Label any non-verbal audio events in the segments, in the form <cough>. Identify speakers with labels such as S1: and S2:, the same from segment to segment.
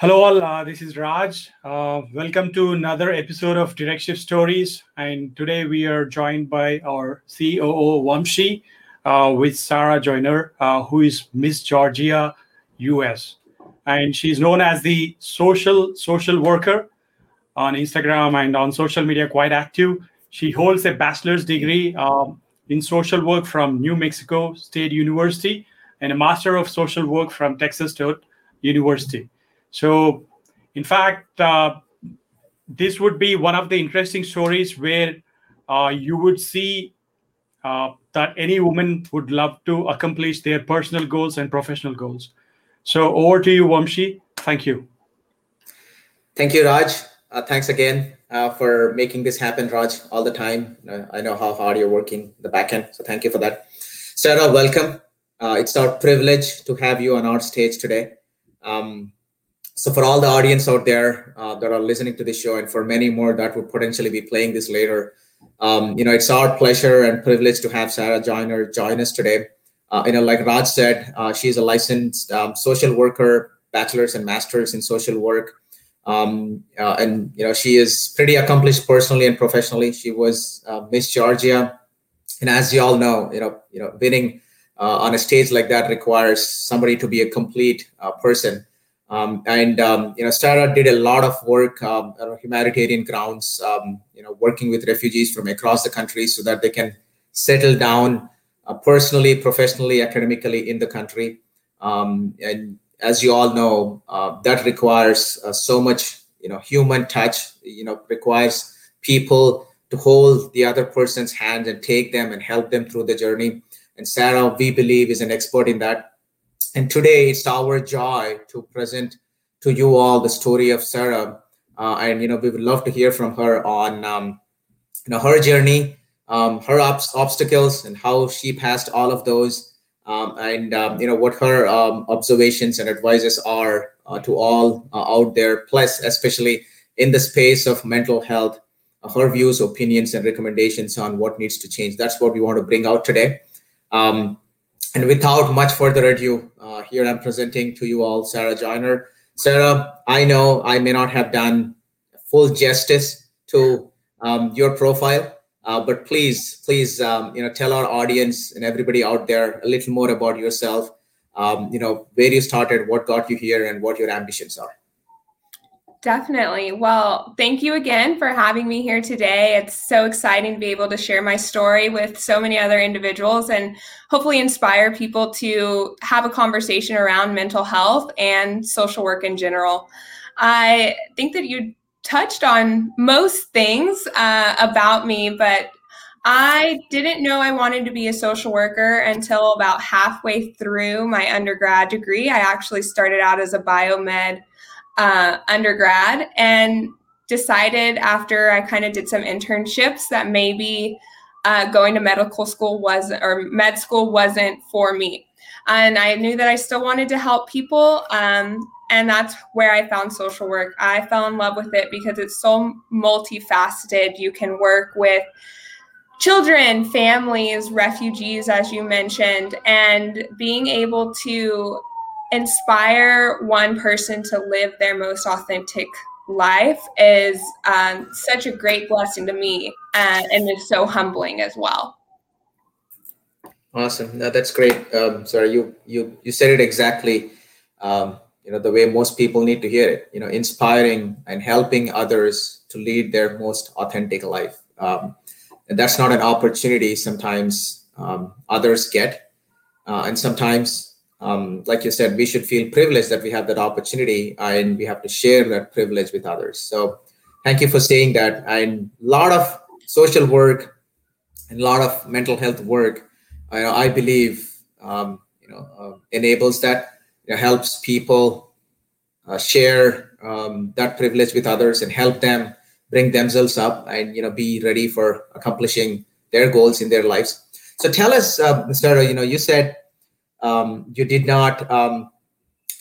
S1: Hello, all. Uh, this is Raj. Uh, welcome to another episode of Direct Shift Stories. And today we are joined by our COO, Wamshi, uh, with Sarah Joyner, uh, who is Miss Georgia US. And she's known as the social social worker on Instagram and on social media, quite active. She holds a bachelor's degree um, in social work from New Mexico State University and a master of social work from Texas State University. So, in fact, uh, this would be one of the interesting stories where uh, you would see uh, that any woman would love to accomplish their personal goals and professional goals. So, over to you, Wamshi. Thank you.
S2: Thank you, Raj. Uh, thanks again uh, for making this happen, Raj, all the time. Uh, I know how hard you're working the back end, so thank you for that. Sarah, welcome. it's our privilege to have you on our stage today. Um, so for all the audience out there uh, that are listening to this show and for many more that would potentially be playing this later um, you know it's our pleasure and privilege to have sarah joyner join us today. Uh, you know like raj said uh, she's a licensed um, social worker bachelor's and master's in social work. Um, uh, and you know she is pretty accomplished personally and professionally. She was uh, miss georgia. And as you all know you know you know winning uh, on a stage like that requires somebody to be a complete person um, and um, you know, Sarah did a lot of work um, on humanitarian grounds, um, you know, working with refugees from across the country so that they can settle down uh, personally, professionally, academically in the country. Um, and as you all know, uh, that requires uh, so much, you know, human touch. You know, requires people to hold the other person's hand and take them and help them through the journey. And Sarah, we believe, is an expert in that and today it's our joy to present to you all the story of Sarah. Uh, and you know, we would love to hear from her on um, you know her journey, um, her ob- obstacles, and how she passed all of those. Um, and um, you know what her um, observations and advices are uh, to all uh, out there. Plus, especially in the space of mental health, uh, her views, opinions, and recommendations on what needs to change. That's what we want to bring out today. Um, and without much further ado, uh, here I'm presenting to you all Sarah Joyner. Sarah, I know I may not have done full justice to um, your profile, uh, but please, please, um, you know, tell our audience and everybody out there a little more about yourself. Um, you know, where you started, what got you here, and what your ambitions are.
S3: Definitely. Well, thank you again for having me here today. It's so exciting to be able to share my story with so many other individuals and hopefully inspire people to have a conversation around mental health and social work in general. I think that you touched on most things uh, about me, but I didn't know I wanted to be a social worker until about halfway through my undergrad degree. I actually started out as a biomed uh, undergrad and decided after I kind of did some internships that maybe uh, going to medical school was or med school wasn't for me. And I knew that I still wanted to help people. Um, and that's where I found social work. I fell in love with it because it's so multifaceted. You can work with children, families, refugees, as you mentioned, and being able to inspire one person to live their most authentic life is um, such a great blessing to me uh, and it's so humbling as well.
S2: Awesome. No, that's great. Um, sorry you you you said it exactly. Um, you know the way most people need to hear it you know inspiring and helping others to lead their most authentic life. Um, and that's not an opportunity sometimes um, others get uh, and sometimes um, like you said, we should feel privileged that we have that opportunity and we have to share that privilege with others. So thank you for saying that. And a lot of social work and a lot of mental health work, I, I believe, um, you know, uh, enables that, helps people uh, share um, that privilege with others and help them bring themselves up and, you know, be ready for accomplishing their goals in their lives. So tell us, uh, you know, you said um, you did not um,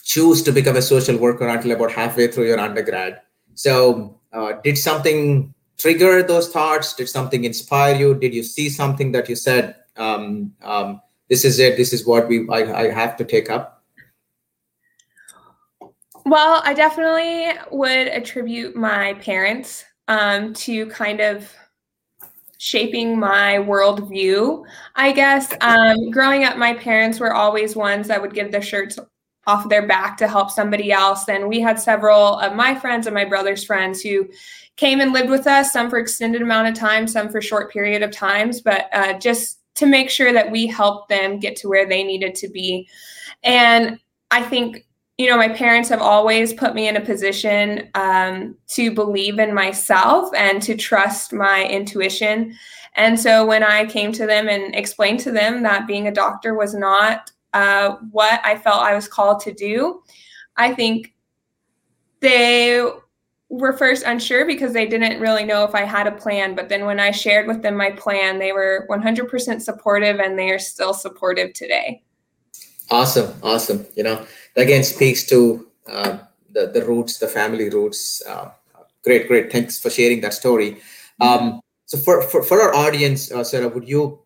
S2: choose to become a social worker until about halfway through your undergrad. So, uh, did something trigger those thoughts? Did something inspire you? Did you see something that you said, um, um "This is it. This is what we I, I have to take up"?
S3: Well, I definitely would attribute my parents um, to kind of shaping my worldview, I guess. Um, growing up, my parents were always ones that would give their shirts off their back to help somebody else. And we had several of my friends and my brother's friends who came and lived with us, some for extended amount of time, some for short period of times, but uh, just to make sure that we helped them get to where they needed to be. And I think you know, my parents have always put me in a position um, to believe in myself and to trust my intuition. And so when I came to them and explained to them that being a doctor was not uh, what I felt I was called to do, I think they were first unsure because they didn't really know if I had a plan. But then when I shared with them my plan, they were 100% supportive and they are still supportive today.
S2: Awesome. Awesome. You know, again speaks to uh, the, the roots, the family roots. Uh, great, great. Thanks for sharing that story. Um, so for, for, for our audience, uh, Sarah, would you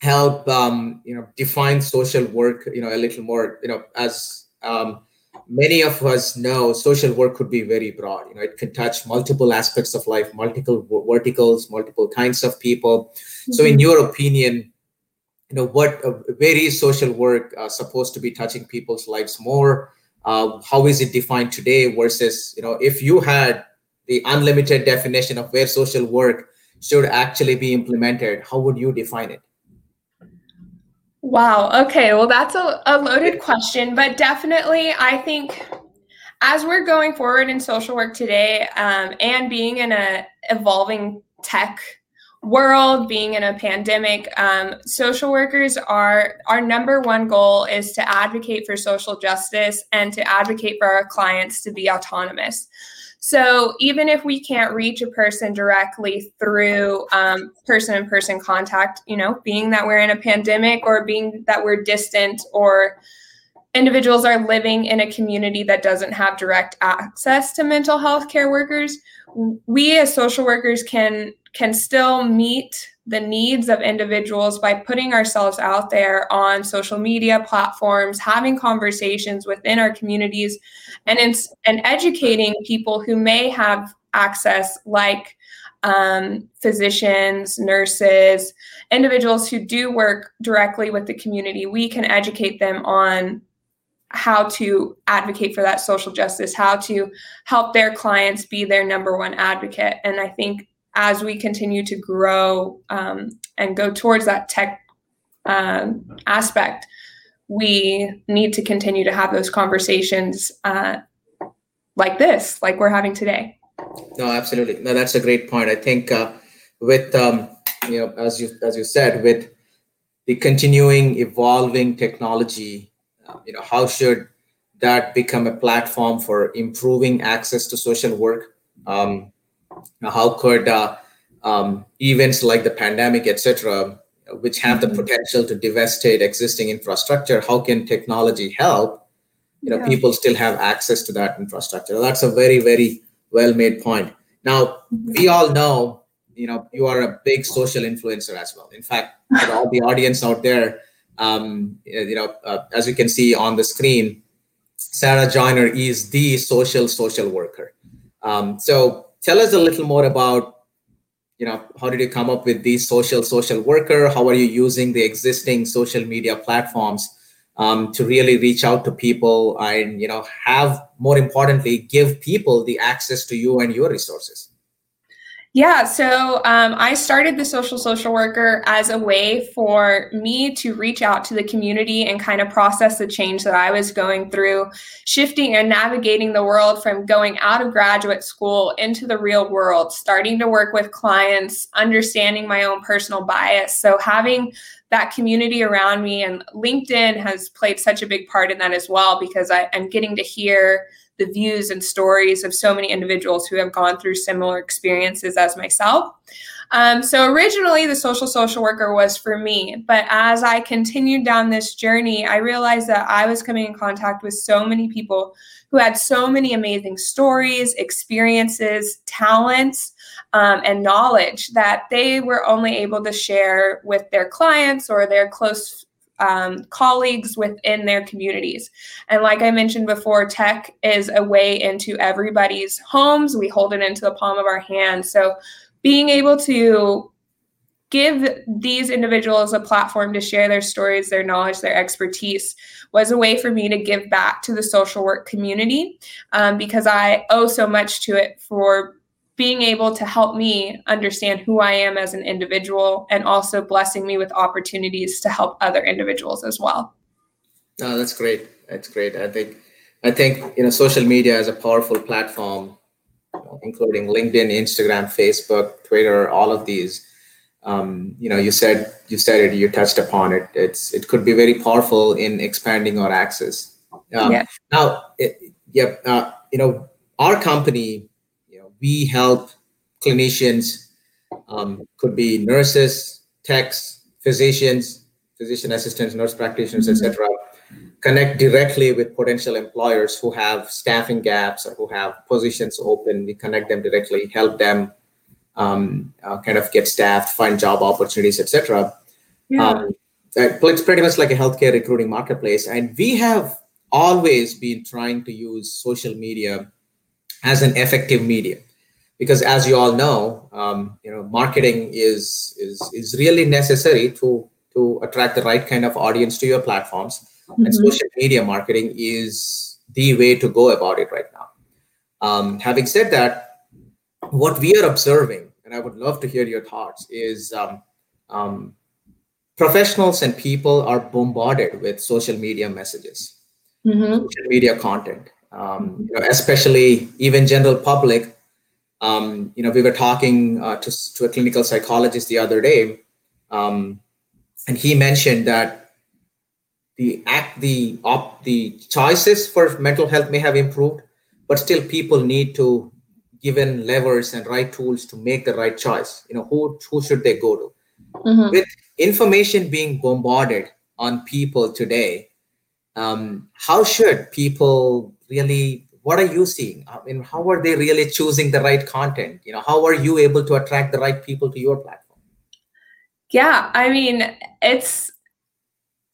S2: help, um, you know, define social work, you know, a little more, you know, as um, many of us know, social work could be very broad. You know, it can touch multiple aspects of life, multiple verticals, multiple kinds of people. Mm-hmm. So in your opinion, you know what uh, where is social work uh, supposed to be touching people's lives more? Uh, how is it defined today versus you know if you had the unlimited definition of where social work should actually be implemented how would you define it?
S3: Wow. Okay. Well that's a, a loaded question but definitely i think as we're going forward in social work today um, and being in a evolving tech world being in a pandemic um, social workers are our number one goal is to advocate for social justice and to advocate for our clients to be autonomous. So even if we can't reach a person directly through person in person contact you know being that we're in a pandemic or being that we're distant or individuals are living in a community that doesn't have direct access to mental health care workers we as social workers can can still meet the needs of individuals by putting ourselves out there on social media platforms, having conversations within our communities, and in, and educating people who may have access, like um, physicians, nurses, individuals who do work directly with the community. We can educate them on how to advocate for that social justice, how to help their clients be their number one advocate. And I think as we continue to grow um, and go towards that tech um, aspect, we need to continue to have those conversations uh, like this, like we're having today.
S2: No, absolutely. No, that's a great point. I think uh, with um, you know, as you as you said, with the continuing evolving technology, uh, you know, how should that become a platform for improving access to social work? Um, how could uh, um, events like the pandemic, etc., which have the mm-hmm. potential to devastate existing infrastructure, how can technology help? You know, yeah. people still have access to that infrastructure. That's a very, very well made point. Now, mm-hmm. we all know, you know, you are a big social influencer as well. In fact, for all the audience out there, um, you know, uh, as you can see on the screen, Sarah Joyner is the social social worker. Um, so tell us a little more about you know how did you come up with the social social worker? How are you using the existing social media platforms um, to really reach out to people and you know have more importantly give people the access to you and your resources
S3: yeah, so um, I started the social social worker as a way for me to reach out to the community and kind of process the change that I was going through, shifting and navigating the world from going out of graduate school into the real world, starting to work with clients, understanding my own personal bias. So having that community around me and LinkedIn has played such a big part in that as well because I, I'm getting to hear the views and stories of so many individuals who have gone through similar experiences as myself. Um, so originally, the social social worker was for me, but as I continued down this journey, I realized that I was coming in contact with so many people who had so many amazing stories, experiences, talents, um, and knowledge that they were only able to share with their clients or their close um, colleagues within their communities. And like I mentioned before, tech is a way into everybody's homes. We hold it into the palm of our hand. So being able to give these individuals a platform to share their stories, their knowledge, their expertise was a way for me to give back to the social work community um, because I owe so much to it for being able to help me understand who I am as an individual and also blessing me with opportunities to help other individuals as well.
S2: No, that's great. That's great. I think I think you know social media is a powerful platform, including LinkedIn, Instagram, Facebook, Twitter, all of these. Um, you know, you said you said it, you touched upon it. It's it could be very powerful in expanding our access. Um, yeah. Now, it, yeah, uh, you know, our company we help clinicians, um, could be nurses, techs, physicians, physician assistants, nurse practitioners, mm-hmm. etc., connect directly with potential employers who have staffing gaps or who have positions open. We connect them directly, help them um, uh, kind of get staffed, find job opportunities, etc. Yeah. Um, it's pretty much like a healthcare recruiting marketplace, and we have always been trying to use social media as an effective medium because as you all know um, you know marketing is is is really necessary to to attract the right kind of audience to your platforms. Mm-hmm. and social media marketing is the way to go about it right now. Um, having said that what we are observing and i would love to hear your thoughts is um, um professionals and people are bombarded with social media messages. Mm-hmm. social media content. Um, you know, especially even general public um, you know, we were talking uh, to, to a clinical psychologist the other day, um, and he mentioned that the act, the op, the choices for mental health may have improved, but still people need to given levers and right tools to make the right choice. You know, who who should they go to? Mm-hmm. With information being bombarded on people today, um, how should people really what are you seeing? I mean how are they really choosing the right content? You know how are you able to attract the right people to your platform?
S3: Yeah i mean it's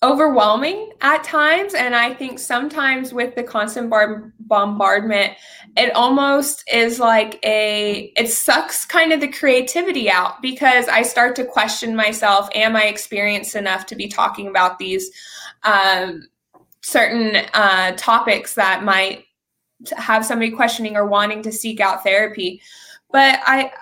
S3: overwhelming at times and i think sometimes with the constant bar- bombardment it almost is like a it sucks kind of the creativity out because i start to question myself am i experienced enough to be talking about these um, certain uh, topics that might have somebody questioning or wanting to seek out therapy. But I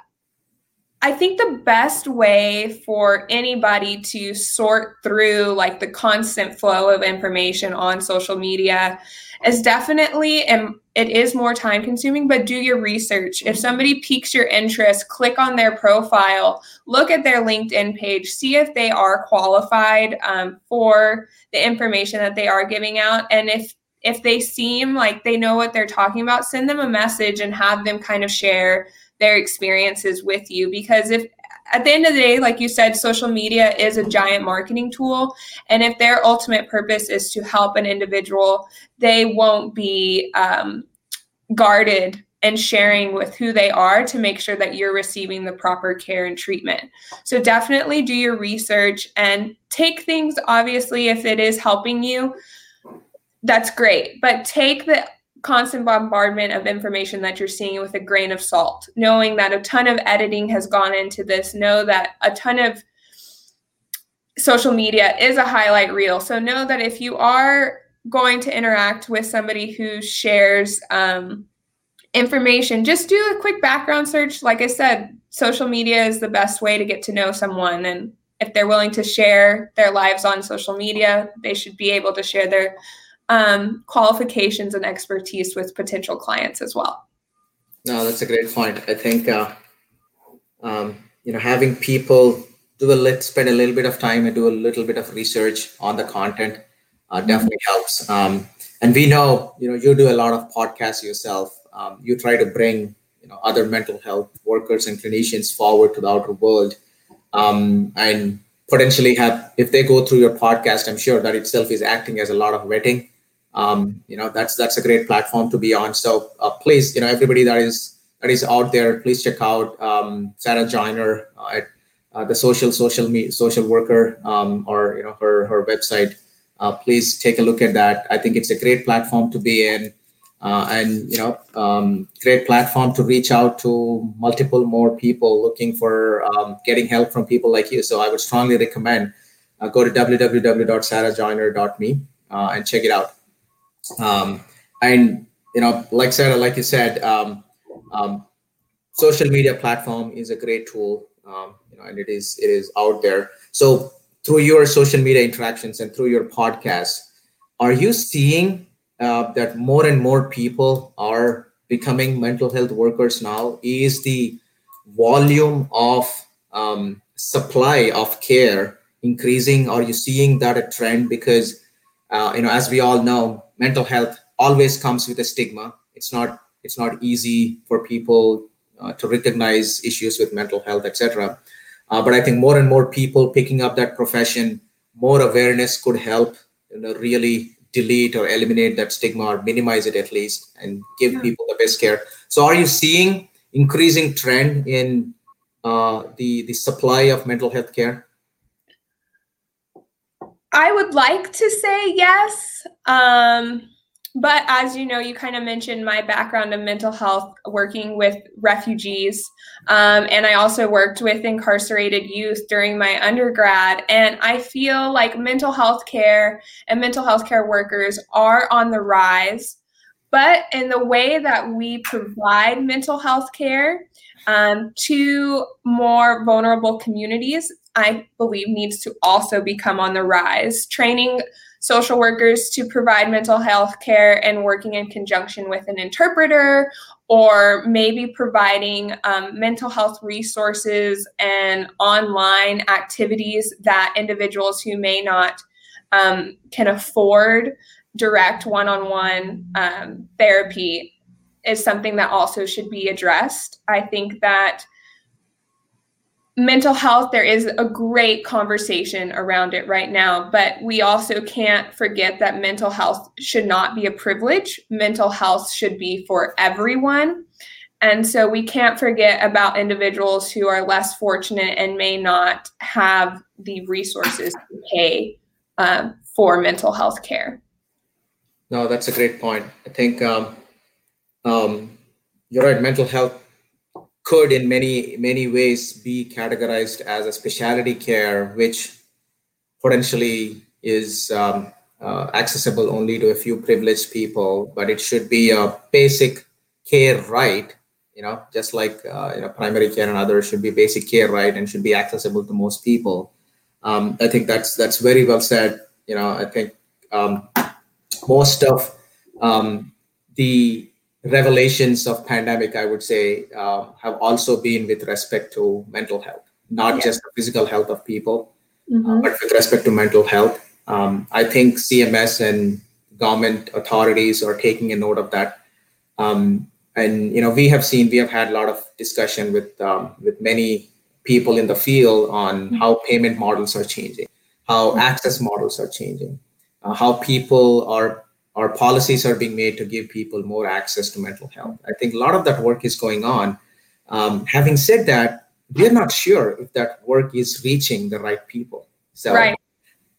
S3: I think the best way for anybody to sort through like the constant flow of information on social media is definitely and it is more time consuming but do your research if somebody piques your interest click on their profile look at their linkedin page see if they are qualified um, for the information that they are giving out and if if they seem like they know what they're talking about, send them a message and have them kind of share their experiences with you. Because if at the end of the day, like you said, social media is a giant marketing tool. And if their ultimate purpose is to help an individual, they won't be um, guarded and sharing with who they are to make sure that you're receiving the proper care and treatment. So definitely do your research and take things, obviously, if it is helping you that's great. But take the constant bombardment of information that you're seeing with a grain of salt, knowing that a ton of editing has gone into this, know that a ton of social media is a highlight reel. So know that if you are going to interact with somebody who shares um, information, just do a quick background search. Like I said, social media is the best way to get to know someone. And if they're willing to share their lives on social media, they should be able to share their um, qualifications and expertise with potential clients as well.
S2: No, that's a great point. I think uh, um, you know having people do a lit, spend a little bit of time and do a little bit of research on the content uh, mm-hmm. definitely helps. Um, and we know you know you do a lot of podcasts yourself. Um, you try to bring you know other mental health workers and clinicians forward to the outer world, um, and potentially have if they go through your podcast, I'm sure that itself is acting as a lot of vetting um, you know that's that's a great platform to be on so uh, please you know everybody that is that is out there please check out um, sarah joyner uh, at uh, the social social me, social worker um, or you know her her website, uh, please take a look at that. I think it's a great platform to be in, uh, and you know, um, great platform to reach out to multiple more people looking for um, getting help from people like you. So I would strongly recommend uh, go to www.sarahjoyner.me uh, and check it out. Um, and you know, like Sarah, like you said, um, um, social media platform is a great tool um, you know, and it is it is out there. So through your social media interactions and through your podcast, are you seeing uh, that more and more people are becoming mental health workers now? Is the volume of um, supply of care increasing? Are you seeing that a trend? Because uh, you know, as we all know, mental health always comes with a stigma. It's not it's not easy for people uh, to recognize issues with mental health, etc. Uh, but I think more and more people picking up that profession, more awareness could help you know, really delete or eliminate that stigma or minimize it at least and give yeah. people the best care. So, are you seeing increasing trend in uh, the the supply of mental health care?
S3: I would like to say yes. Um, but as you know, you kind of mentioned my background of mental health, working with refugees. Um, and I also worked with incarcerated youth during my undergrad. And I feel like mental health care and mental health care workers are on the rise. But in the way that we provide mental health care um, to more vulnerable communities, I believe needs to also become on the rise. Training social workers to provide mental health care and working in conjunction with an interpreter or maybe providing um, mental health resources and online activities that individuals who may not um, can afford direct one-on-one um, therapy is something that also should be addressed i think that mental health there is a great conversation around it right now but we also can't forget that mental health should not be a privilege. Mental health should be for everyone. And so we can't forget about individuals who are less fortunate and may not have the resources to pay um, for mental health care.
S2: No that's a great point. I think um, um, you're right mental health could in many many ways be categorized as a specialty care which potentially is um, uh, accessible only to a few privileged people but it should be a basic care right you know just like uh, you know primary care and others should be basic care right and should be accessible to most people. Um, i think that's that's very well said. You know i think um, most of um, the revelations of pandemic i would say uh, have also been with respect to mental health not yeah. just the physical health of people uh, mm-hmm. uh, but with respect to mental health um, i think cms and government authorities are taking a note of that um, and you know we have seen we have had a lot of discussion with um, with many people in the field on mm-hmm. how payment models are changing how mm-hmm. access models are changing uh, how people are our policies are being made to give people more access to mental health. I think a lot of that work is going on. Um, having said that, we're not sure if that work is reaching the right people. So, right.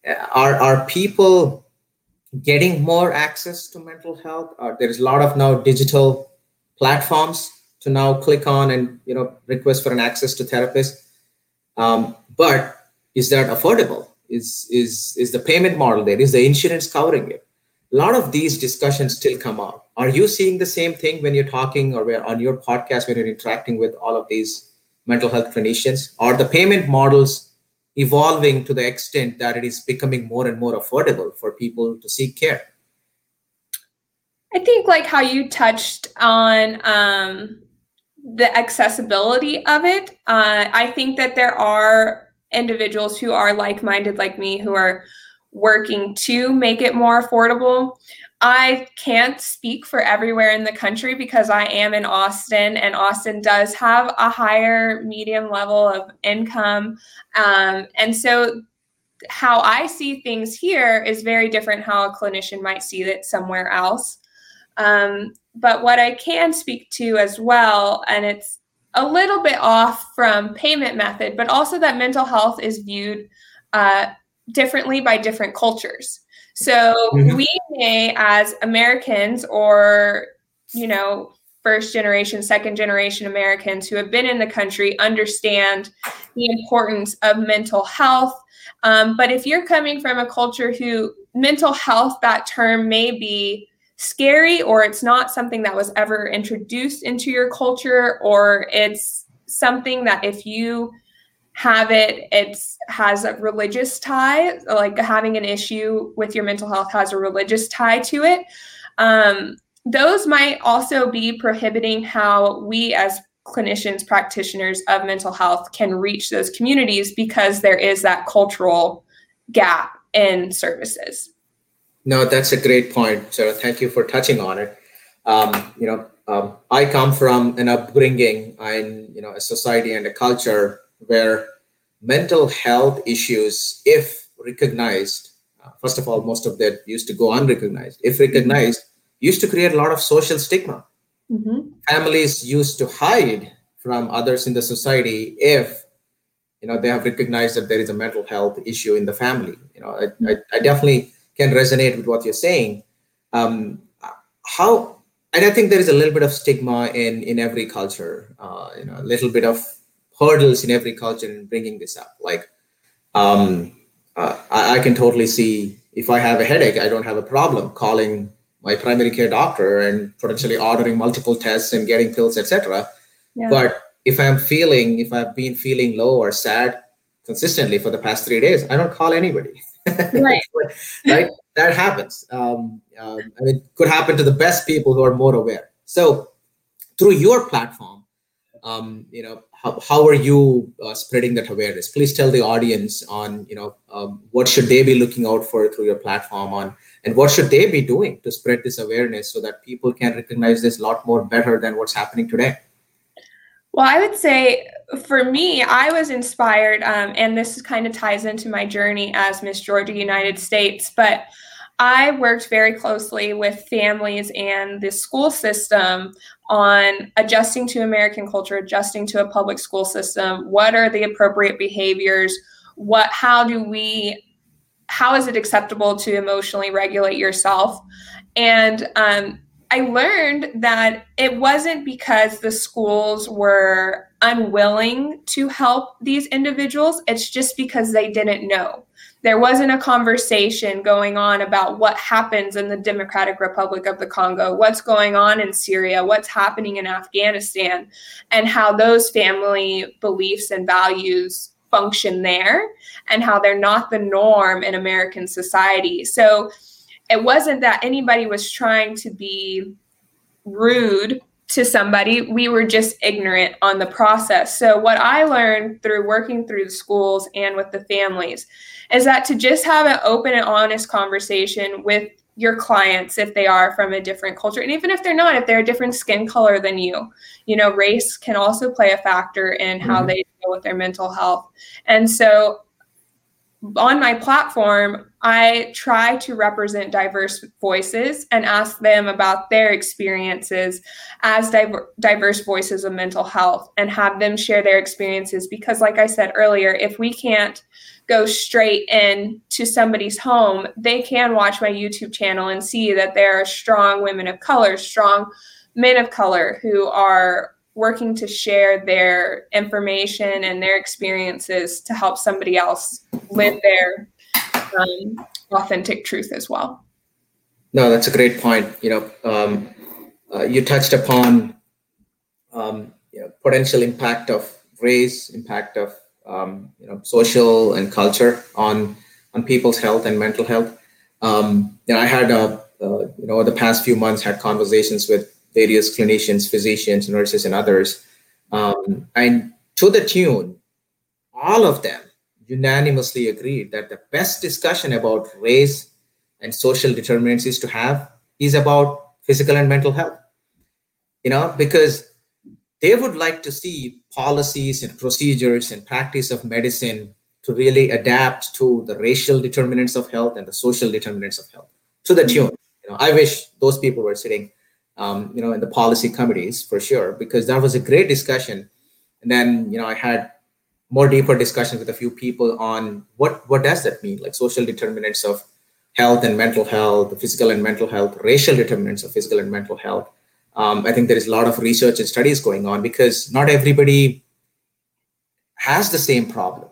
S2: Uh, are are people getting more access to mental health? Uh, there is a lot of now digital platforms to now click on and you know request for an access to therapist. Um, but is that affordable? Is is is the payment model there? Is the insurance covering it? A lot of these discussions still come up. Are you seeing the same thing when you're talking or on your podcast when you're interacting with all of these mental health clinicians? Are the payment models evolving to the extent that it is becoming more and more affordable for people to seek care?
S3: I think, like how you touched on um, the accessibility of it, uh, I think that there are individuals who are like minded like me who are working to make it more affordable. I can't speak for everywhere in the country because I am in Austin, and Austin does have a higher medium level of income. Um, and so, how I see things here is very different how a clinician might see it somewhere else. Um, but what I can speak to as well, and it's a little bit off from payment method, but also that mental health is viewed uh, differently by different cultures. So mm-hmm. we may, as Americans or, you know, first generation, second generation Americans who have been in the country understand the importance of mental health. Um, but if you're coming from a culture who mental health, that term may be scary or it's not something that was ever introduced into your culture or it's something that if you have it it's has a religious tie like having an issue with your mental health has a religious tie to it. Um, those might also be prohibiting how we as clinicians practitioners of mental health can reach those communities because there is that cultural gap in services.
S2: No that's a great point so thank you for touching on it. Um, you know um, i come from an upbringing in you know a society and a culture where mental health issues, if recognized, uh, first of all, most of that used to go unrecognized. If recognized, used to create a lot of social stigma. Mm-hmm. Families used to hide from others in the society if you know they have recognized that there is a mental health issue in the family. You know, I, I, I definitely can resonate with what you're saying. Um, how and I think there is a little bit of stigma in in every culture. Uh, you know, a little bit of hurdles in every culture in bringing this up. Like, um, uh, I, I, can totally see if I have a headache, I don't have a problem calling my primary care doctor and potentially ordering multiple tests and getting pills, etc. Yeah. But if I'm feeling, if I've been feeling low or sad consistently for the past three days, I don't call anybody. <laughs> Right. right? That happens. Um, um, I mean, could happen to the best people who are more aware. So, through your platform, um, you know, how, how are you uh, spreading that awareness? Please tell the audience on you know um, what should they be looking out for through your platform on and what should they be doing to spread this awareness so that people can recognize this a lot more better than what's happening today?
S3: Well i would say for me i was inspired um, and this kind of ties into my journey as miss georgia united states but I worked very closely with families and the school system on adjusting to American culture, adjusting to a public school system. What are the appropriate behaviors? What how do we how is it acceptable to emotionally regulate yourself? And um, I learned that it wasn't because the schools were unwilling to help these individuals, it's just because they didn't know there wasn't a conversation going on about what happens in the Democratic Republic of the Congo, what's going on in Syria, what's happening in Afghanistan, and how those family beliefs and values function there, and how they're not the norm in American society. So it wasn't that anybody was trying to be rude to somebody. We were just ignorant on the process. So, what I learned through working through the schools and with the families is that to just have an open and honest conversation with your clients if they are from a different culture and even if they're not if they're a different skin color than you you know race can also play a factor in how mm-hmm. they deal with their mental health and so on my platform i try to represent diverse voices and ask them about their experiences as diver- diverse voices of mental health and have them share their experiences because like i said earlier if we can't go straight in to somebody's home, they can watch my YouTube channel and see that there are strong women of color, strong men of color who are working to share their information and their experiences to help somebody else live their um, authentic truth as well.
S2: No, that's a great point. You know, um, uh, you touched upon um, you know, potential impact of race, impact of um, you know social and culture on on people's health and mental health. Um, you know, I had uh, uh, you know the past few months had conversations with various clinicians, physicians, nurses, and others, um, and to the tune, all of them unanimously agreed that the best discussion about race and social determinants is to have is about physical and mental health. You know, because they would like to see policies and procedures and practice of medicine to really adapt to the racial determinants of health and the social determinants of health to the tune. You know, I wish those people were sitting, um, you know, in the policy committees for sure, because that was a great discussion. and then you know I had more deeper discussions with a few people on what what does that mean, like social determinants of health and mental health, physical and mental health, racial determinants of physical and mental health. Um, I think there is a lot of research and studies going on because not everybody has the same problem.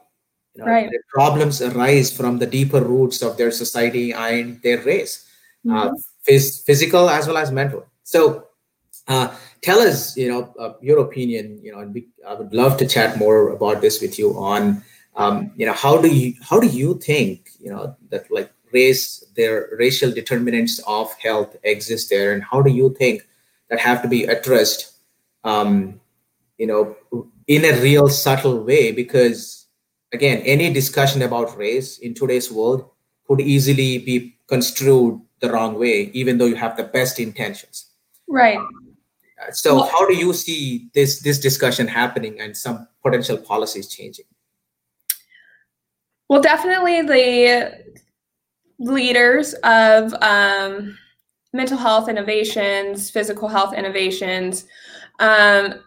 S2: You know,
S3: right.
S2: problems arise from the deeper roots of their society and their race, uh, mm-hmm. uh, phys- physical as well as mental. So, uh, tell us, you know, uh, your opinion. You know, and we, I would love to chat more about this with you on, um, you know, how do you how do you think, you know, that like race, their racial determinants of health exist there, and how do you think that have to be addressed, um, you know, in a real subtle way? Because again, any discussion about race in today's world could easily be construed the wrong way, even though you have the best intentions.
S3: Right.
S2: So, well, how do you see this this discussion happening and some potential policies changing?
S3: Well, definitely the leaders of um, mental health innovations, physical health innovations, um,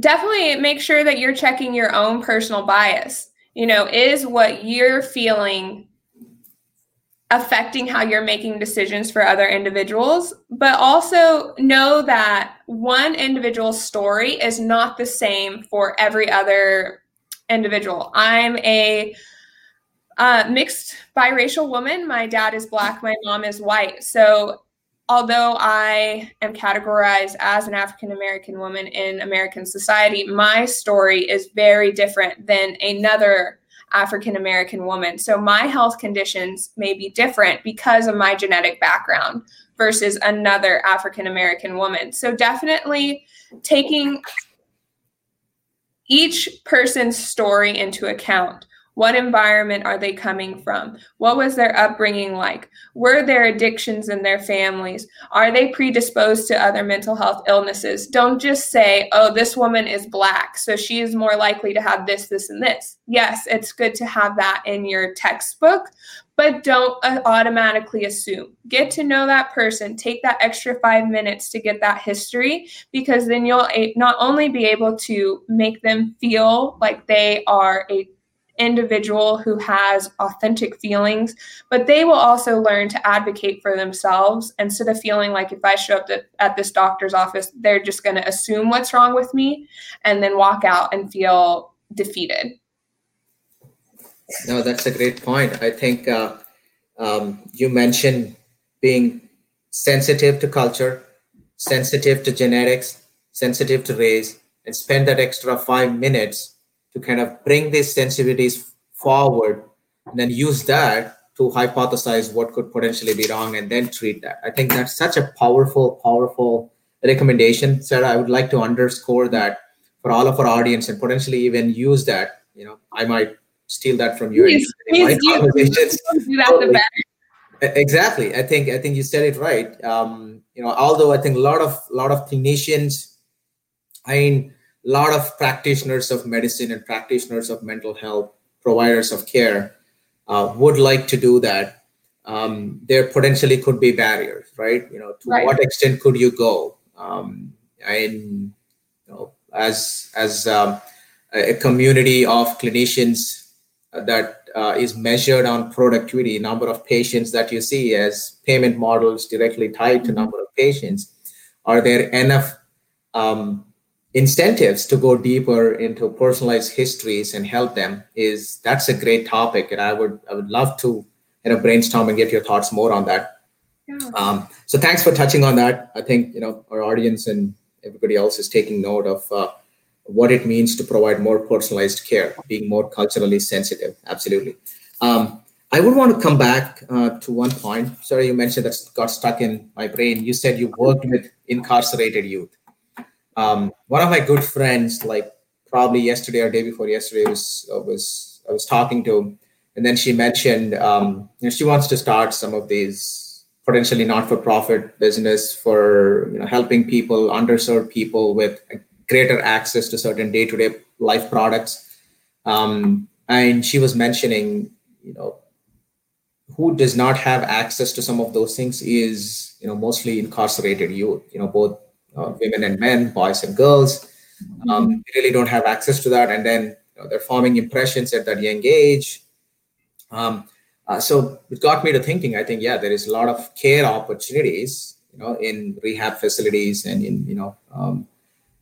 S3: definitely make sure that you're checking your own personal bias. You know, is what you're feeling affecting how you're making decisions for other individuals, but also know that one individual's story is not the same for every other individual. I'm a uh, mixed biracial woman. My dad is black, my mom is white. So, although I am categorized as an African American woman in American society, my story is very different than another African American woman. So, my health conditions may be different because of my genetic background versus another African American woman. So, definitely taking each person's story into account what environment are they coming from? What was their upbringing like? Were there addictions in their families? Are they predisposed to other mental health illnesses? Don't just say, oh, this woman is black, so she is more likely to have this, this, and this. Yes, it's good to have that in your textbook, but don't uh, automatically assume. Get to know that person. Take that extra five minutes to get that history because then you'll not only be able to make them feel like they are a individual who has authentic feelings, but they will also learn to advocate for themselves instead of feeling like if I show up at this doctor's office, they're just going to assume what's wrong with me and then walk out and feel defeated.
S2: No, that's a great point. I think uh, um, you mentioned being sensitive to culture, sensitive to genetics, sensitive to race, and spend that extra five minutes to kind of bring these sensitivities forward and then use that to hypothesize what could potentially be wrong and then treat that. I think that's such a powerful, powerful recommendation. Sarah, I would like to underscore that for all of our audience and potentially even use that. You know, I might steal that from you.
S3: Please, please do. do that
S2: Exactly. I think I think you said it right. Um, you know, although I think a lot of a lot of clinicians, I mean, lot of practitioners of medicine and practitioners of mental health, providers of care, uh, would like to do that. Um, there potentially could be barriers, right? You know, to right. what extent could you go? Um, and you know, as as um, a community of clinicians that uh, is measured on productivity, number of patients that you see as payment models directly tied to mm-hmm. number of patients, are there enough um, incentives to go deeper into personalized histories and help them is that's a great topic and i would i would love to you know brainstorm and get your thoughts more on that. Yeah. um, so thanks for touching on that. I think you know our audience and everybody else is taking note of uh, what it means to provide more personalized care being more culturally sensitive. Absolutely. Um, i would want to come back uh, to one point. Sorry you mentioned that got stuck in my brain. You said you worked with incarcerated youth um, one of my good friends, like probably yesterday or day before yesterday, was uh, was I was talking to, and then she mentioned um, you know, she wants to start some of these potentially not-for-profit business for you know helping people, underserved people with greater access to certain day-to-day life products. Um, and she was mentioning, you know, who does not have access to some of those things is you know mostly incarcerated youth you know both uh, women and men, boys and girls. Um, mm-hmm. really don't have access to that, and then you know, they're forming impressions at that young age. Um, uh, so it got me to thinking. I think yeah, there is a lot of care opportunities, you know, in rehab facilities and in you know um,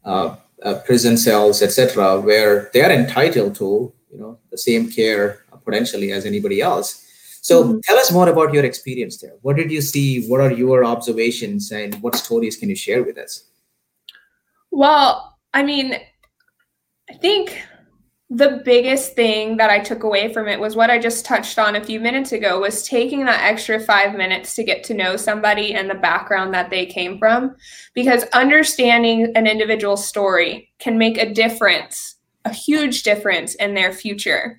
S2: uh, uh, prison cells, etc., where they are entitled to you know the same care potentially as anybody else. So mm-hmm. tell us more about your experience there. What did you see? What are your observations, and what stories can you share with us?
S3: Well, I mean, I think the biggest thing that I took away from it was what I just touched on a few minutes ago was taking that extra 5 minutes to get to know somebody and the background that they came from because understanding an individual's story can make a difference, a huge difference in their future.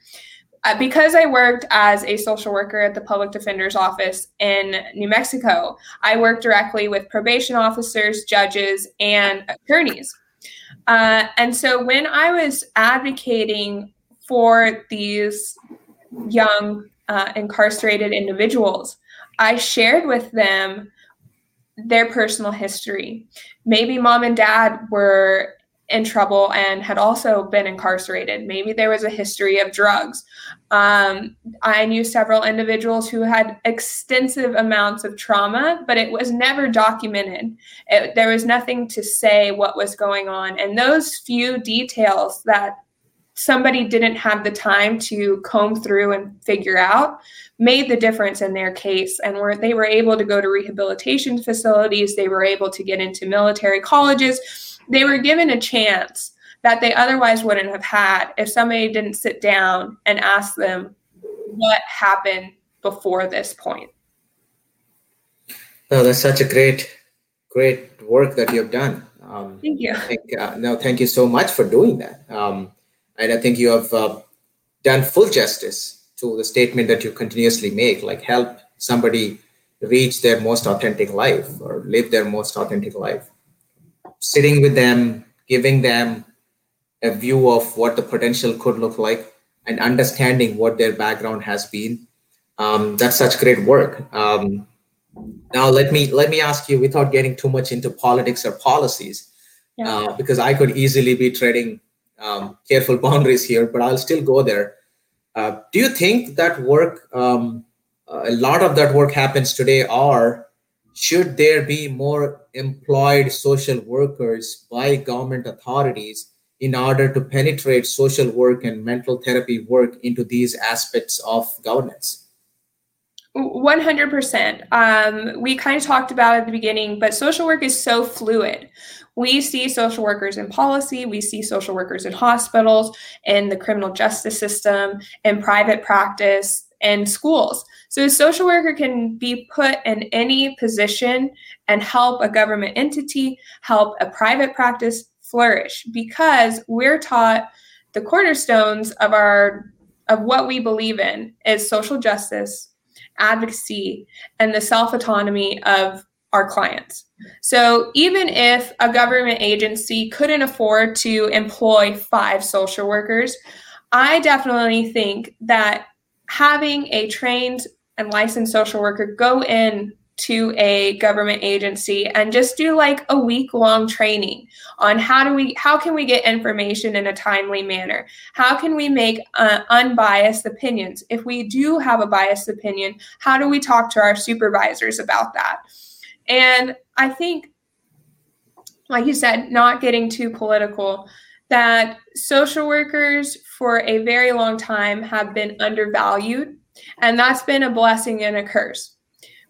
S3: Uh, because I worked as a social worker at the public defender's office in New Mexico, I worked directly with probation officers, judges, and attorneys. Uh, and so when I was advocating for these young uh, incarcerated individuals, I shared with them their personal history. Maybe mom and dad were in trouble and had also been incarcerated. Maybe there was a history of drugs. Um, I knew several individuals who had extensive amounts of trauma, but it was never documented. It, there was nothing to say what was going on. And those few details that somebody didn't have the time to comb through and figure out made the difference in their case and were they were able to go to rehabilitation facilities they were able to get into military colleges they were given a chance that they otherwise wouldn't have had if somebody didn't sit down and ask them what happened before this point.
S2: No, that's such a great, great work that you've done.
S3: Um, thank you.
S2: Think, uh, no, thank you so much for doing that. Um, and I think you have uh, done full justice to the statement that you continuously make, like help somebody reach their most authentic life or live their most authentic life sitting with them, giving them a view of what the potential could look like, and understanding what their background has been. Um, that's such great work. Um, now let me let me ask you, without getting too much into politics or policies, yeah. uh, because I could easily be treading um, careful <laughs> boundaries here, but I'll still go there. Uh, do you think that work, um, a lot of that work happens today, or should there be more employed social workers by government authorities in order to penetrate social work and mental therapy work into these aspects of governance?
S3: 100%. Um, we kind of talked about at the beginning, but social work is so fluid. We see social workers in policy, we see social workers in hospitals, in the criminal justice system, in private practice, and schools. So a social worker can be put in any position and help a government entity, help a private practice flourish because we're taught the cornerstones of our of what we believe in is social justice, advocacy, and the self-autonomy of our clients. So even if a government agency couldn't afford to employ five social workers, I definitely think that having a trained and licensed social worker go in to a government agency and just do like a week long training on how do we how can we get information in a timely manner? How can we make uh, unbiased opinions? If we do have a biased opinion how do we talk to our supervisors about that? And i think like you said not getting too political that social workers for a very long time have been undervalued and that's been a blessing and a curse.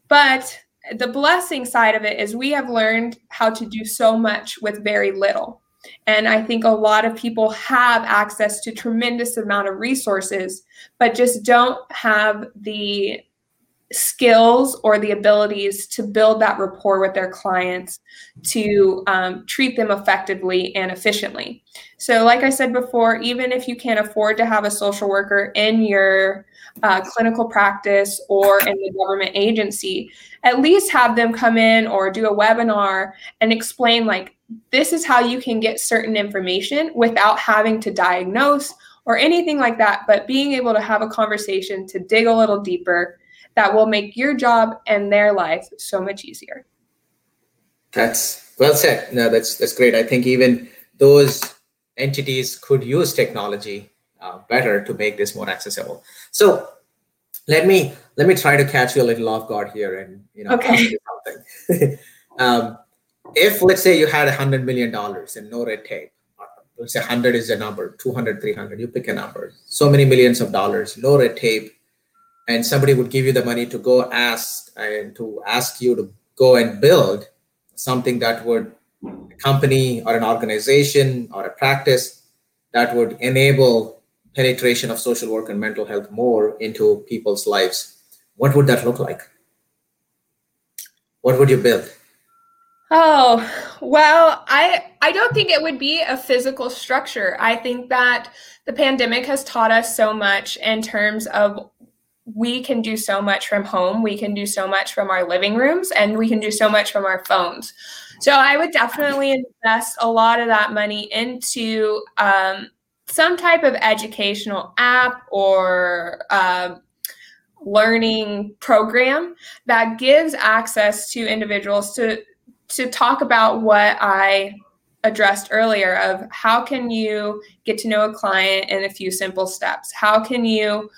S3: But the blessing side of it is we have learned how to do so much with very little. And I think a lot of people have access to tremendous amount of resources, but just don't have the skills or the abilities to build that rapport with their clients to um, treat them effectively and efficiently. So, like I said before, even if you can't afford to have a social worker in your uh, clinical practice or in the government agency, at least have them come in or do a webinar and explain, like, this is how you can get certain information without having to diagnose or anything like that, but being able to have a conversation to dig a little deeper that will make your job and their life so much easier.
S2: That's well said. No, that's that's great. I think even those entities could use technology uh, better to make this more accessible. So let me let me try to catch you a little off guard here and you know
S3: okay.
S2: something. <laughs> um, if let's say you had a hundred million dollars and no red tape, let's say 100 is a number 200 300 you pick a number so many millions of dollars no red tape and somebody would give you the money to go ask and to ask you to go and build something that would a company or an organization or a practice that would enable penetration of social work and mental health more into people's lives what would that look like what would you build
S3: Oh, well, I I don't think it would be a physical structure. I think that the pandemic has taught us so much in terms of we can do so much from home, we can do so much from our living rooms, and we can do so much from our phones. So I would definitely invest a lot of that money into um, some type of educational app or um, learning program that gives access to individuals to to talk about what I addressed earlier of how can you get to know a client in a few simple steps? How can you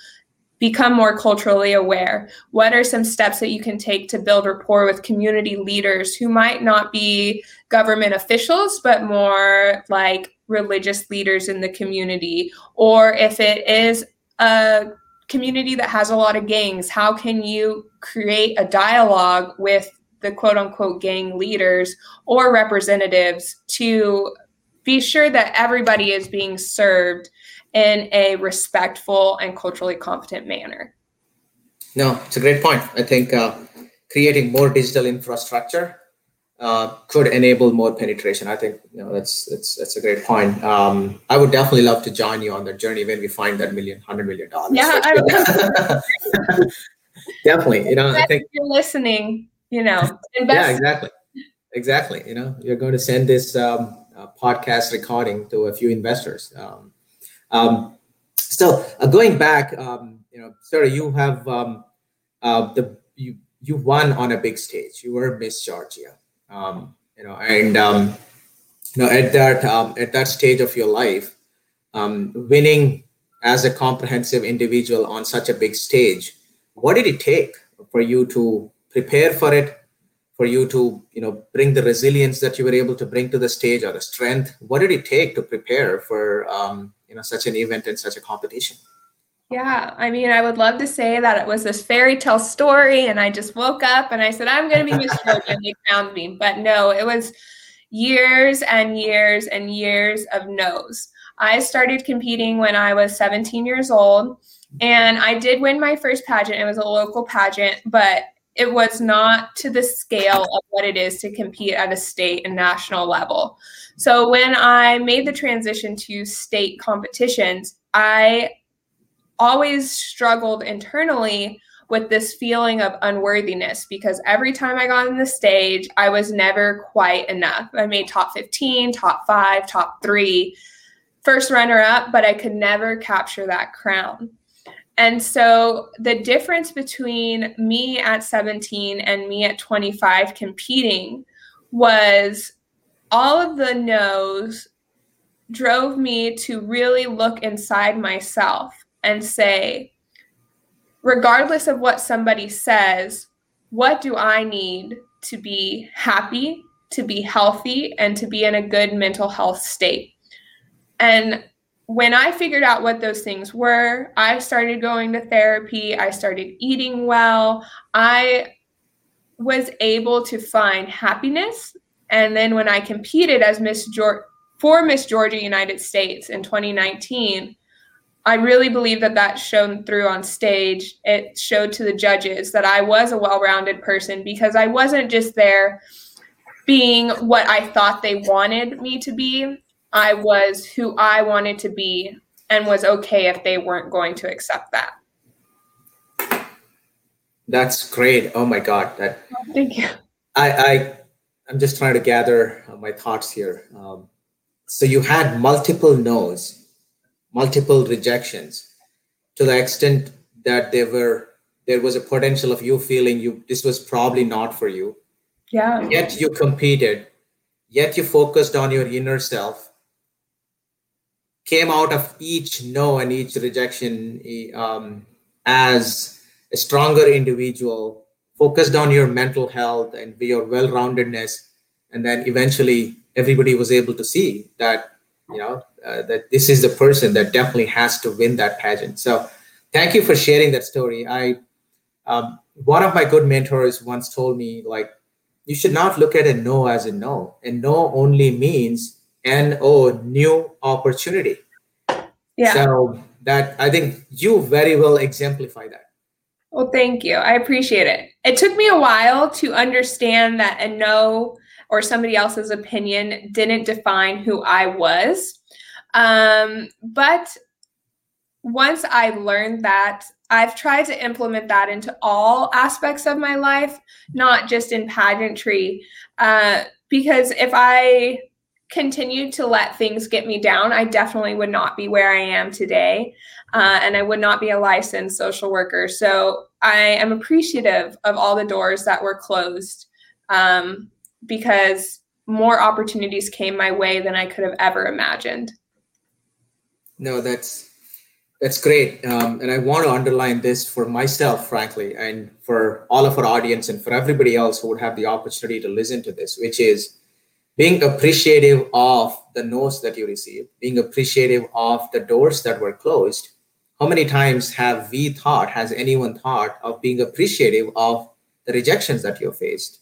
S3: become more culturally aware? What are some steps that you can take to build rapport with community leaders who might not be government officials, but more like religious leaders in the community? Or if it is a community that has a lot of gangs, how can you create a dialogue with the quote unquote gang leaders or representatives to be sure that everybody is being served in a respectful and culturally competent manner.
S2: No, it's a great point. I think uh, creating more digital infrastructure uh, could enable more penetration. I think you know that's that's that's a great point. Um, I would definitely love to join you on that journey when we find that million, hundred million dollars.
S3: Yeah, <laughs>
S2: definitely. You know, I think
S3: you're listening you know <laughs>
S2: invest. yeah exactly exactly you know you're going to send this um, uh, podcast recording to a few investors um, um, so uh, going back um, you know sorry you have um, uh, the you you won on a big stage you were miss georgia um, you know and um, you know at that um, at that stage of your life um, winning as a comprehensive individual on such a big stage what did it take for you to prepare for it for you to you know bring the resilience that you were able to bring to the stage or the strength? What did it take to prepare for um, you know such an event and such a competition
S3: yeah i mean i would love to say that it was this fairy tale story and i just woke up and i said i'm going to be miss georgia and they found me. But no it was years and years and years of no's. I started competing when i was 17 years old and i did win my first pageant. It was a local pageant but it was not to the scale of what it is to compete at a state and national level. So when I made the transition to state competitions, I always struggled internally with this feeling of unworthiness because every time I got on the stage, I was never quite enough. I made top 15, top five, top three, first runner up, but I could never capture that crown. And so the difference between me at 17 and me at 25 competing was all of the no's drove me to really look inside myself and say, regardless of what somebody says, what do I need to be happy, to be healthy, and to be in a good mental health state? And when I figured out what those things were, I started going to therapy, I started eating well, I was able to find happiness. And then when I competed as Miss Georgia for Miss Georgia United States in 2019, I really believe that that shone through on stage. It showed to the judges that I was a well-rounded person because I wasn't just there being what I thought they wanted me to be. I was who I wanted to be and was okay if they weren't going to accept that.
S2: That's great. Oh my God. That,
S3: oh, thank you.
S2: I, I, I'm just trying to gather my thoughts here. Um, so you had multiple no's, multiple rejections to the extent that there were there was a potential of you feeling you this was probably not for you.
S3: Yeah.
S2: Yet you competed, yet you focused on your inner self came out of each no and each rejection um, as a stronger individual, focused on your mental health and your well-roundedness, and then eventually everybody was able to see that you know uh, that this is the person that definitely has to win that pageant. So, thank you for sharing that story. I um, one of my good mentors once told me like you should not look at a no as a no. and no only means N O new opportunity. Yeah. So that I think you very well exemplify that.
S3: Well, thank you. I appreciate it. It took me a while to understand that a no or somebody else's opinion didn't define who I was. Um, but once I learned that, I've tried to implement that into all aspects of my life, not just in pageantry. Uh, because if I continued to let things get me down, I definitely would not be where I am today. Uh, and I would not be a licensed social worker. So I am appreciative of all the doors that were closed um, because more opportunities came my way than I could have ever imagined.
S2: No, that's that's great, um, and I want to underline this for myself, frankly, and for all of our audience, and for everybody else who would have the opportunity to listen to this, which is being appreciative of the notes that you received, being appreciative of the doors that were closed. How many times have we thought, has anyone thought of being appreciative of the rejections that you faced?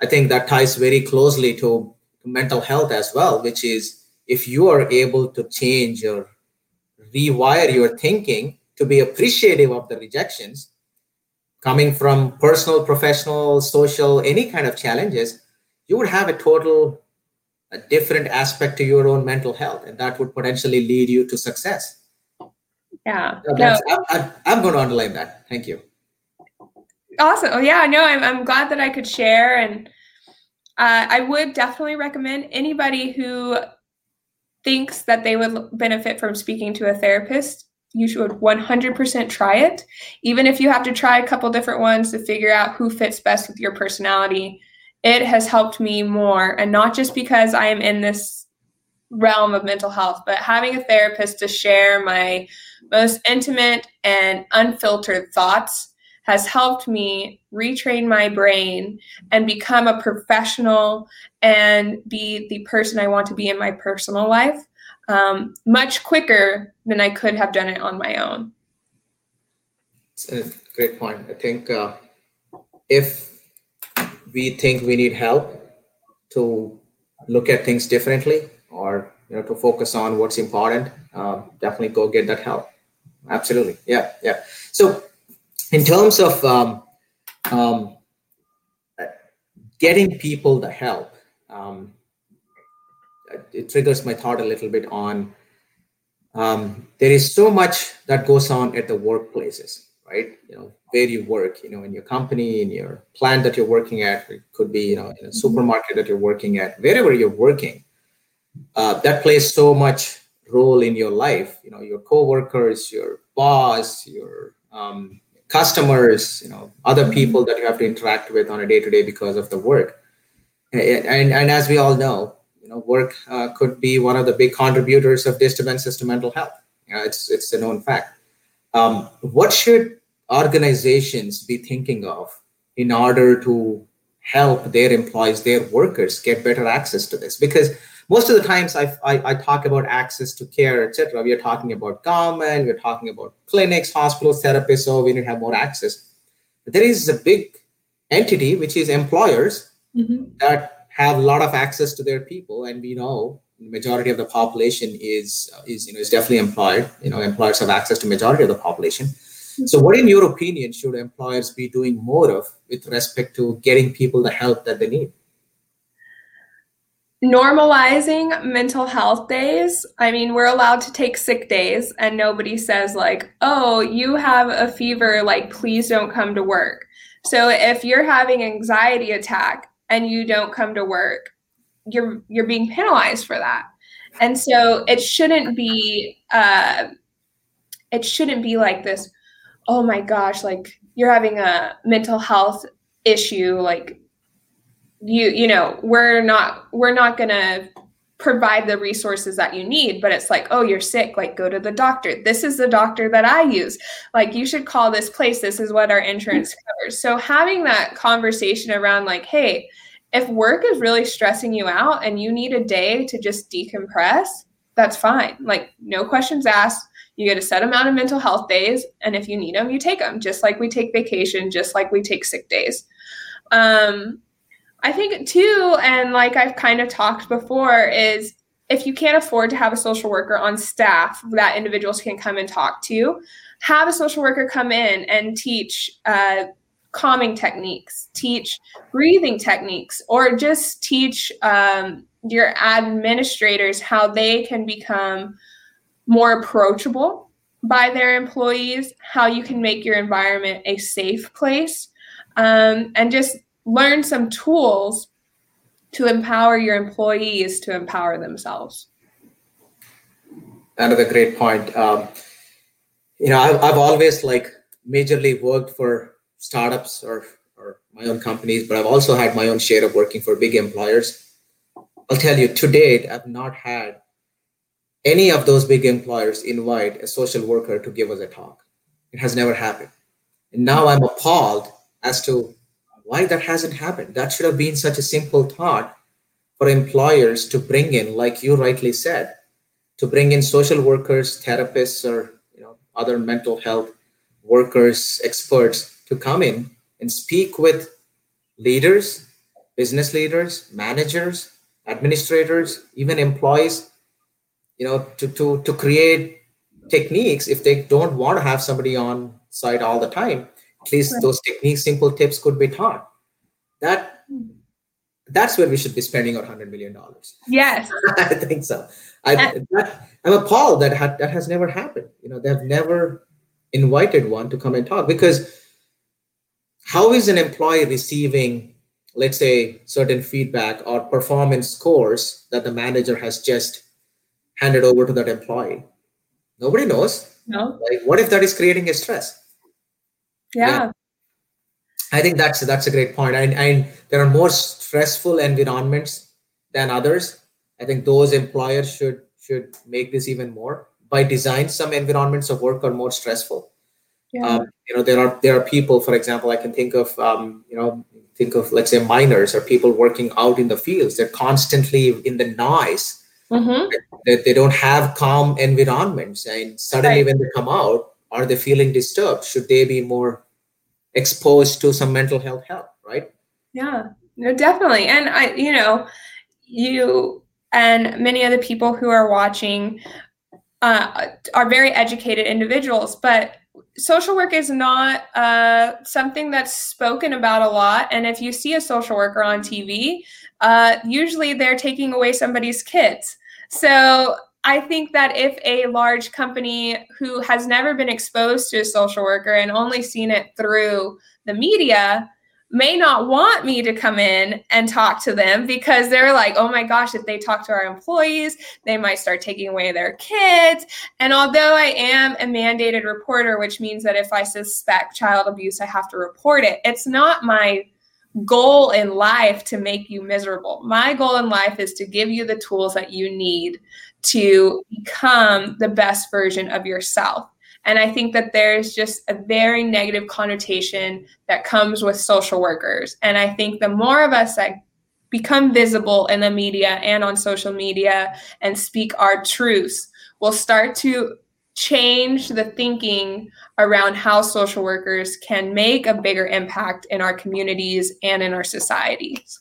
S2: I think that ties very closely to mental health as well, which is if you are able to change or rewire your thinking to be appreciative of the rejections coming from personal, professional, social, any kind of challenges, you would have a total a different aspect to your own mental health, and that would potentially lead you to success.
S3: Yeah,
S2: no. I'm, I'm going to underline that. Thank you.
S3: Awesome. Oh, yeah, no, I'm, I'm glad that I could share. And uh, I would definitely recommend anybody who thinks that they would benefit from speaking to a therapist, you should 100% try it. Even if you have to try a couple different ones to figure out who fits best with your personality, it has helped me more. And not just because I am in this realm of mental health, but having a therapist to share my most intimate and unfiltered thoughts has helped me retrain my brain and become a professional and be the person I want to be in my personal life um, much quicker than I could have done it on my own.
S2: It's a great point. I think uh, if we think we need help to look at things differently or you know to focus on what's important, uh, definitely go get that help. Absolutely, yeah, yeah. So in terms of um, um, getting people the help, um, it triggers my thought a little bit on um, there is so much that goes on at the workplaces, right? You know, where you work, you know, in your company, in your plant that you're working at, it could be, you know, in a supermarket that you're working at, wherever you're working, uh, that plays so much role in your life. You know, your coworkers, your boss, your um, customers, you know, other mm-hmm. people that you have to interact with on a day to day because of the work. And, and, and as we all know, you know, work uh, could be one of the big contributors of disturbances to mental health. You know, it's it's a known fact. Um, what should organizations be thinking of in order to help their employees, their workers, get better access to this? Because most of the times I, I, I talk about access to care, etc. We are talking about government, we're talking about clinics, hospitals, therapists, so we need to have more access. But there is a big entity, which is employers, mm-hmm. that have a lot of access to their people. And we know the majority of the population is, is, you know, is definitely employed. You know, employers have access to majority of the population. Mm-hmm. So what in your opinion should employers be doing more of with respect to getting people the help that they need?
S3: Normalizing mental health days. I mean, we're allowed to take sick days, and nobody says, like, oh, you have a fever, like, please don't come to work. So if you're having anxiety attack and you don't come to work, you're you're being penalized for that. And so it shouldn't be uh it shouldn't be like this, oh my gosh, like you're having a mental health issue, like you you know we're not we're not gonna provide the resources that you need but it's like oh you're sick like go to the doctor. This is the doctor that i use. Like you should call this place. This is what our insurance covers. So having that conversation around like hey if work is really stressing you out and you need a day to just decompress that's fine. Like no questions asked. You get a set amount of mental health days and if you need them you take them just like we take vacation just like we take sick days. Um, I think too, and like I've kind of talked before, is if you can't afford to have a social worker on staff that individuals can come and talk to, have a social worker come in and teach uh, calming techniques, teach breathing techniques, or just teach um, your administrators how they can become more approachable by their employees, how you can make your environment a safe place, um, and just learn some tools to empower your employees to empower themselves.
S2: Another great point. Um, you know, I've, I've always like majorly worked for startups or, or my own companies, but I've also had my own share of working for big employers. I'll tell you, to date, I've not had any of those big employers invite a social worker to give us a talk. It has never happened. And now I'm appalled as to why that hasn't happened. That should have been such a simple thought for employers to bring in, like you rightly said, to bring in social workers, therapists, or you know other mental health workers, experts to come in and speak with leaders, business leaders, managers, administrators, even employees, you know, to to to create techniques if they don't want to have somebody on site all the time least right. those techniques simple tips could be taught. That that's where we should be spending our 100 million dollars.
S3: Yes. <laughs>
S2: I think so. I, that, i'm appalled that ha- that has never happened. You know they've never invited one to come and talk because how is an employee receiving let's say certain feedback or performance scores that the manager has just handed over to that employee? Nobody knows.
S3: No.
S2: Like what if that is creating a stress
S3: yeah. yeah.
S2: I think that's that's a great point. And, and there are more stressful environments than others. I think those employers should should make this even more by design. Some environments of work are more stressful. Yeah. Um, you know, there are there are people, for example, I can think of um, you know think of let's say miners or people working out in the fields. They're constantly in the noise. Mm-hmm. They, they don't have calm environments, and suddenly right. when they come out, are they feeling disturbed? Should they be more exposed to some mental health help right?
S3: Yeah no definitely. And i you know you and many other people who are watching uh, are very educated individuals but social work is not uh, something that's spoken about a lot. And if you see a social worker on tv uh, usually they're taking away somebody's kids. So I think that if a large company who has never been exposed to a social worker and only seen it through the media may not want me to come in and talk to them because they're like, oh my gosh, if they talk to our employees, they might start taking away their kids. And although I am a mandated reporter, which means that if I suspect child abuse, I have to report it, it's not my goal in life to make you miserable. My goal in life is to give you the tools that you need to become the best version of yourself. And I think that there's just a very negative connotation that comes with social workers. And I think the more of us that become visible in the media and on social media and speak our truths will start to change the thinking around how social workers can make a bigger impact in our communities and in our societies.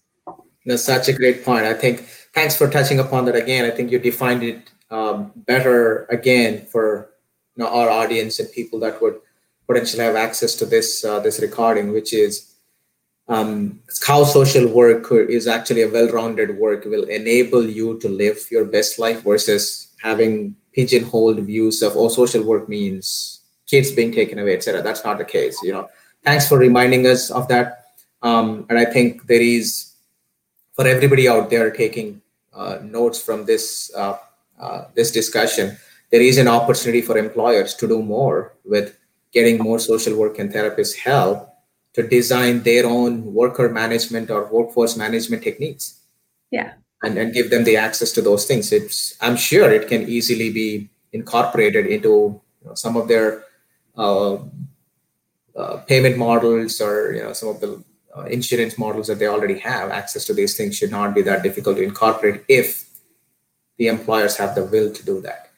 S2: That's such a great point. I think thanks for touching upon that again. I think you defined it um, better again for you know, our audience and people that would potentially have access to this uh, this recording, which is um, how social work is actually a well-rounded work will enable you to live your best life versus having pigeonholed views of oh social work means kids being taken away etc that's not the case you know. Thanks for reminding us of that. Um, and i think there is for everybody out there taking notes from this uh, uh, this discussion there is an opportunity for employers to do more with getting more social work and therapist help to design their own worker management or workforce management techniques
S3: yeah
S2: and, and give them the access to those things. It's I'm sure it can easily be incorporated into you know, some of their uh, uh, payment models or you know some of the uh, insurance models that they already have. Access to these things should not be that difficult to incorporate if the employers have the will to do that.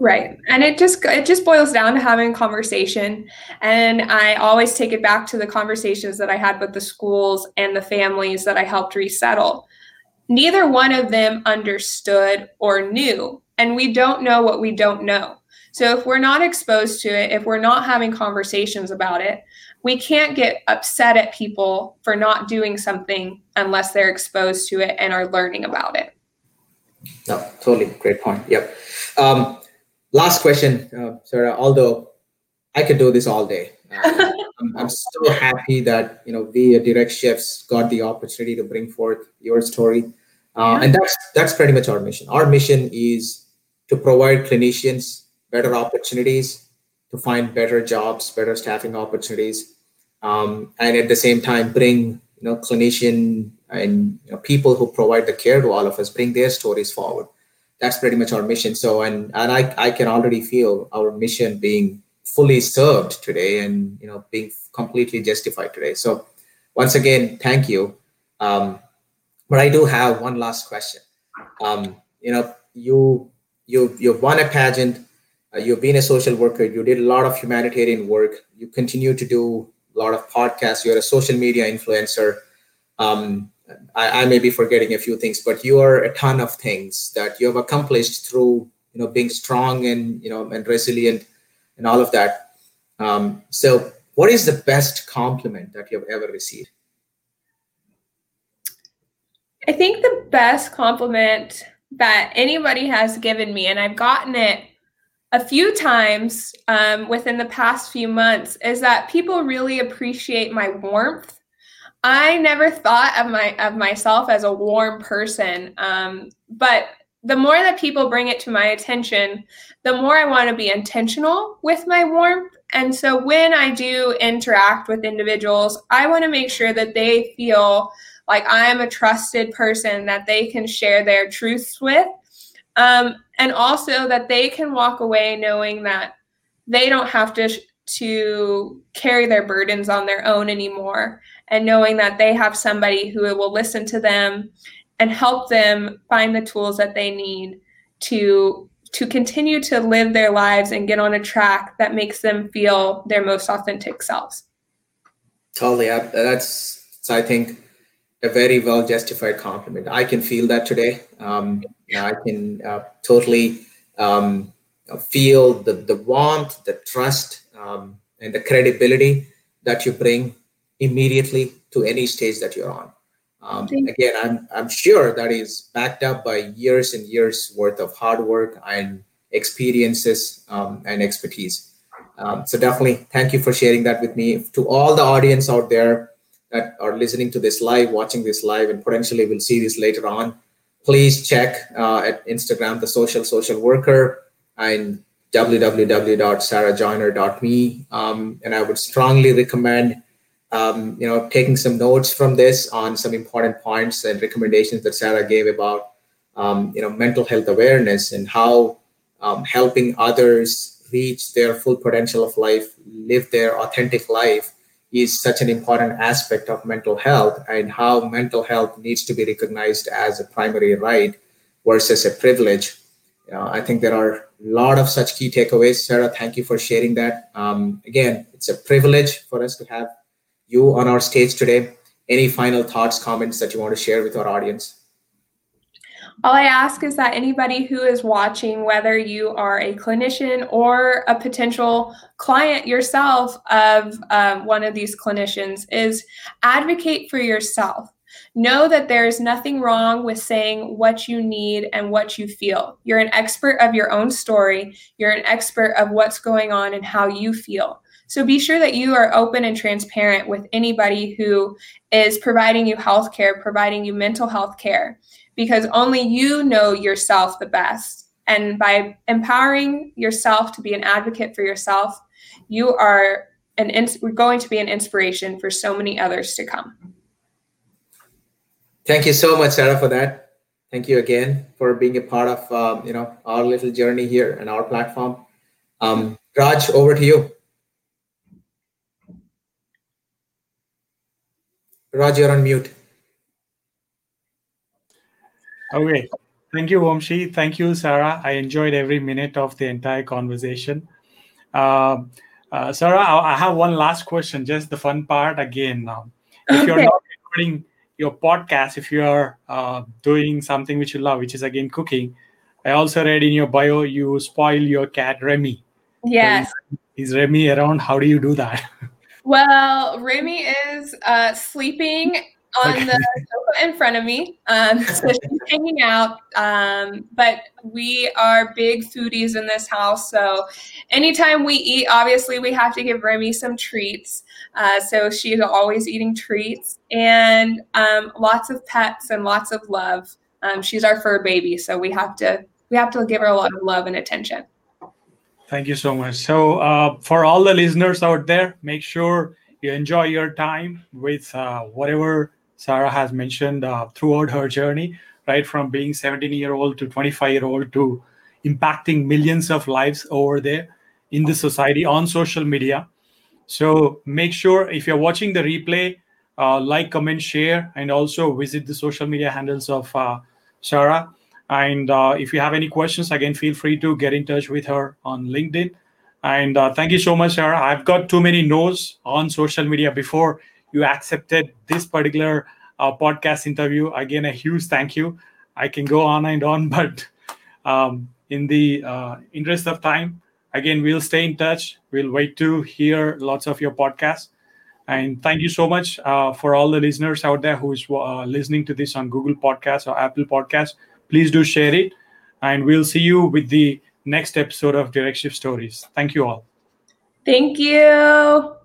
S3: Right. And it just it just boils down to having conversation. And I always take it back to the conversations that I had with the schools and the families that I helped resettle. Neither one of them understood or knew. And we don't know what we don't know. So if we're not exposed to it, if we're not having conversations about it, we can't get upset at people for not doing something unless they're exposed to it and are learning about it.
S2: No, totally. Great point. Yep. Um, last question, uh, Sarah. Although I could do this all day, uh, <laughs> I'm, I'm, so happy that you know we at Direct Shifts got the opportunity to bring forth your story, uh, and that's that's pretty much our mission. Our mission is to provide clinicians better opportunities to find better jobs, better staffing opportunities, um, and at the same time bring you know clinician and you know, people who provide the care to all of us bring their stories forward. That's pretty much our mission. So and and i i can already feel our mission being fully served today and you know being completely justified today. So once again thank you. Um, but i do have one last question. Um, you know you you you've won a pageant. Uh, you've been a social worker. You did a lot of humanitarian work. You continue to do a lot of podcasts you're a social media influencer um, I, I, may be forgetting a few things, but you are a ton of things that you have accomplished through you know being strong and you know and resilient and all of that. Um, so, what is the best compliment that you have ever received?
S3: I think the best compliment that anybody has given me, and I've gotten it a few times um, within the past few months, is that people really appreciate my warmth I never thought of my of myself as a warm person, um, but the more that people bring it to my attention, the more I want to be intentional with my warmth. And so when I do interact with individuals, I want to make sure that they feel like I'm a trusted person that they can share their truths with. Um, and also that they can walk away knowing that they don't have to to carry their burdens on their own anymore. And knowing that they have somebody who will listen to them and help them find the tools that they need to to continue to live their lives and get on a track that makes them feel their most authentic selves.
S2: Totally. That's i think a very well justified compliment i can feel that today um, i can uh, totally um, feel the, the warmth the trust um, and the credibility that you bring immediately to any stage that you're on. Um, again, I'm, I'm sure that is backed up by years and years worth of hard work and experiences um, and expertise. Um, so definitely thank you for sharing that with me. To all the audience out there that are listening to this live, watching this live, and potentially will see this later on, please check uh, at Instagram, the social social worker, and www.sarahjoyner.me. Um, and I would strongly recommend, um, you know, taking some notes from this on some important points and recommendations that Sarah gave about, um, you know, mental health awareness and how um, helping others reach their full potential of life, live their authentic life is such an important aspect of mental health and how mental health needs to be recognized as a primary right versus a privilege uh, I think there are a lot of such key takeaways. Sarah, thank you for sharing that. Um, again, it's a privilege for us to have you on our stage today. Any final thoughts, comments that you want to share with our audience?
S3: All I ask is that anybody who is watching, whether you are a clinician or a potential client yourself of um, one of these clinicians, is advocate for yourself. Know that there is nothing wrong with saying what you need and what you feel. You're an expert of your own story, you're an expert of what's going on and how you feel. So be sure that you are open and transparent with anybody who is providing you health care, providing you mental health care, because only you know yourself the best. And by empowering yourself to be an advocate for yourself, you are an ins- going to be an inspiration for so many others to come.
S2: Thank you so much, Sarah, for that. thank you again for being a part of uh, you know our little journey here and our platform. Um, Raj, over to you. Raj, you're on mute.
S1: Okay. Thank you, Vamshi. Thank you, Sarah. I enjoyed every minute of the entire conversation. Uh, uh, Sarah, I have one last question, just the fun part again. Now, if okay. you're not recording your podcast, if you are uh, doing something which you love, which is again cooking, I also read in your bio you spoil your cat Remy.
S3: Yes.
S1: is Remy around? How do you do that? <laughs>
S3: Well, Remy is uh, sleeping on okay. the sofa in front of me. Um, <laughs> so she's hanging out. Um, but we are big foodies in this house. So anytime we eat, obviously we have to give Remy some treats. Uh, so she's always eating treats and um, lots of pets and lots of love. Um, she's our fur baby, so we have to we have to give her a lot of love and attention.
S1: Thank you so much. So uh, for all the listeners out there, make sure you enjoy your time with uh, whatever Sarah has mentioned uh, throughout her journey, right from being 17 year old to 25 year old to impacting millions of lives over there in the society on social media. So make sure if you're watching the replay, uh, like, comment, share, and also visit the social media handles of uh, Sarah. And uh, if you have any questions, again, feel free to get in touch with her on LinkedIn. And uh, thank you so much, Sarah. I've got too many no's on social media before you accepted this particular uh, podcast interview. Again, a huge thank you. I can go on and on, <laughs> but um, in the uh, interest of time, again, we'll stay in touch. We'll wait to hear lots of your podcasts. And thank you so much uh, for all the listeners out there who is uh, listening to this on Google Podcasts or Apple Podcasts. Please do share it. And we'll see you with the next episode of Direct Shift Stories. Thank you all.
S3: Thank you.